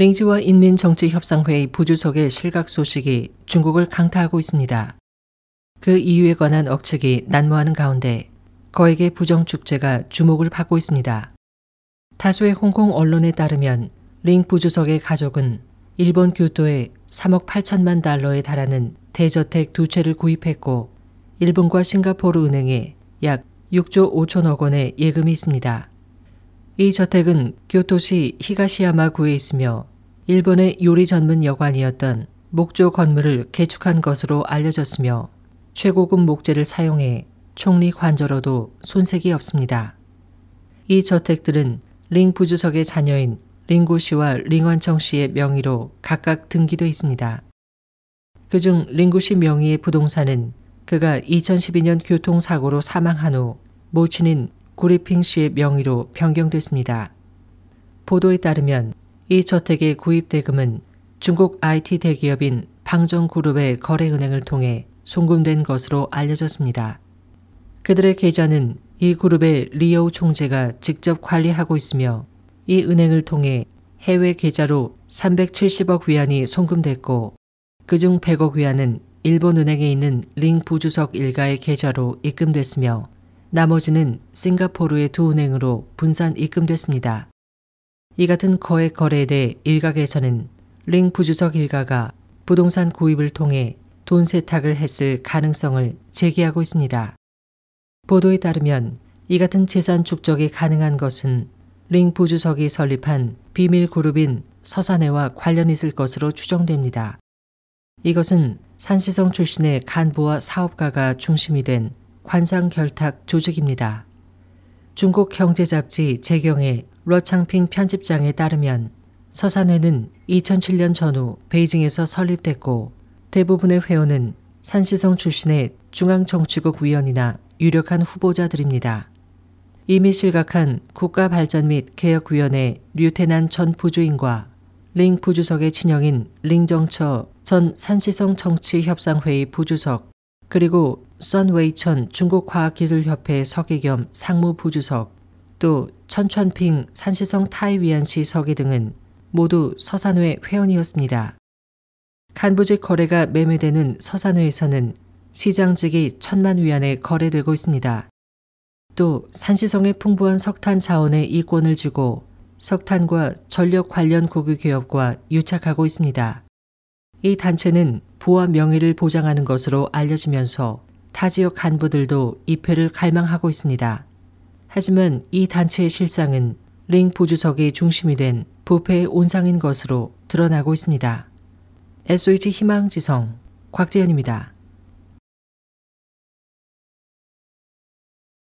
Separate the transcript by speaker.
Speaker 1: 링지와 인민정치협상회의 부주석의 실각 소식이 중국을 강타하고 있습니다. 그 이유에 관한 억측이 난무하는 가운데 거액의 부정축제가 주목을 받고 있습니다. 다수의 홍콩 언론에 따르면 링 부주석의 가족은 일본 교토에 3억 8천만 달러에 달하는 대저택 두 채를 구입했고 일본과 싱가포르 은행에 약 6조 5천억 원의 예금이 있습니다. 이 저택은 교토시 히가시야마구에 있으며 일본의 요리 전문 여관이었던 목조 건물을 개축한 것으로 알려졌으며 최고급 목재를 사용해 총리 관저로도 손색이 없습니다. 이 저택들은 링 부주석의 자녀인 링구 씨와 링완청 씨의 명의로 각각 등기돼 있습니다. 그중 링구 씨 명의의 부동산은 그가 2012년 교통사고로 사망한 후 모친인 구리핑 씨의 명의로 변경됐습니다. 보도에 따르면 이 저택의 구입 대금은 중국 IT 대기업인 방정그룹의 거래은행을 통해 송금된 것으로 알려졌습니다. 그들의 계좌는 이 그룹의 리오우 총재가 직접 관리하고 있으며 이 은행을 통해 해외 계좌로 370억 위안이 송금됐고 그중 100억 위안은 일본 은행에 있는 링 부주석 일가의 계좌로 입금됐으며 나머지는 싱가포르의 두 은행으로 분산 입금됐습니다. 이 같은 거액 거래에 대해 일각에서는 링 부주석 일가가 부동산 구입을 통해 돈 세탁을 했을 가능성을 제기하고 있습니다. 보도에 따르면 이 같은 재산 축적이 가능한 것은 링 부주석이 설립한 비밀 그룹인 서산회와 관련 있을 것으로 추정됩니다. 이것은 산시성 출신의 간부와 사업가가 중심이 된 관상결탁 조직입니다. 중국 경제잡지 재경의 러창핑 편집장에 따르면 서산회는 2007년 전후 베이징에서 설립됐고 대부분의 회원은 산시성 출신의 중앙정치국 위원이나 유력한 후보자들입니다. 이미 실각한 국가발전 및 개혁위원회 류테난 전 부주인과 링 부주석의 친형인 링정처 전 산시성 정치협상회의 부주석 그리고 썬웨이천 중국과학기술협회 서기 겸 상무부주석, 또 천천핑 산시성 타이위안시 서기 등은 모두 서산회 회원이었습니다. 간부직 거래가 매매되는 서산회에서는 시장직이 천만 위안에 거래되고 있습니다. 또 산시성의 풍부한 석탄 자원에 이권을 주고 석탄과 전력 관련 국유 기업과 유착하고 있습니다. 이 단체는 부와 명예를 보장하는 것으로 알려지면서 타 지역 간부들도 입회를 갈망하고 있습니다. 하지만 이 단체의 실상은 링 부주석이 중심이 된 부패의 온상인 것으로 드러나고 있습니다. SOH 희망지성 곽재현입니다.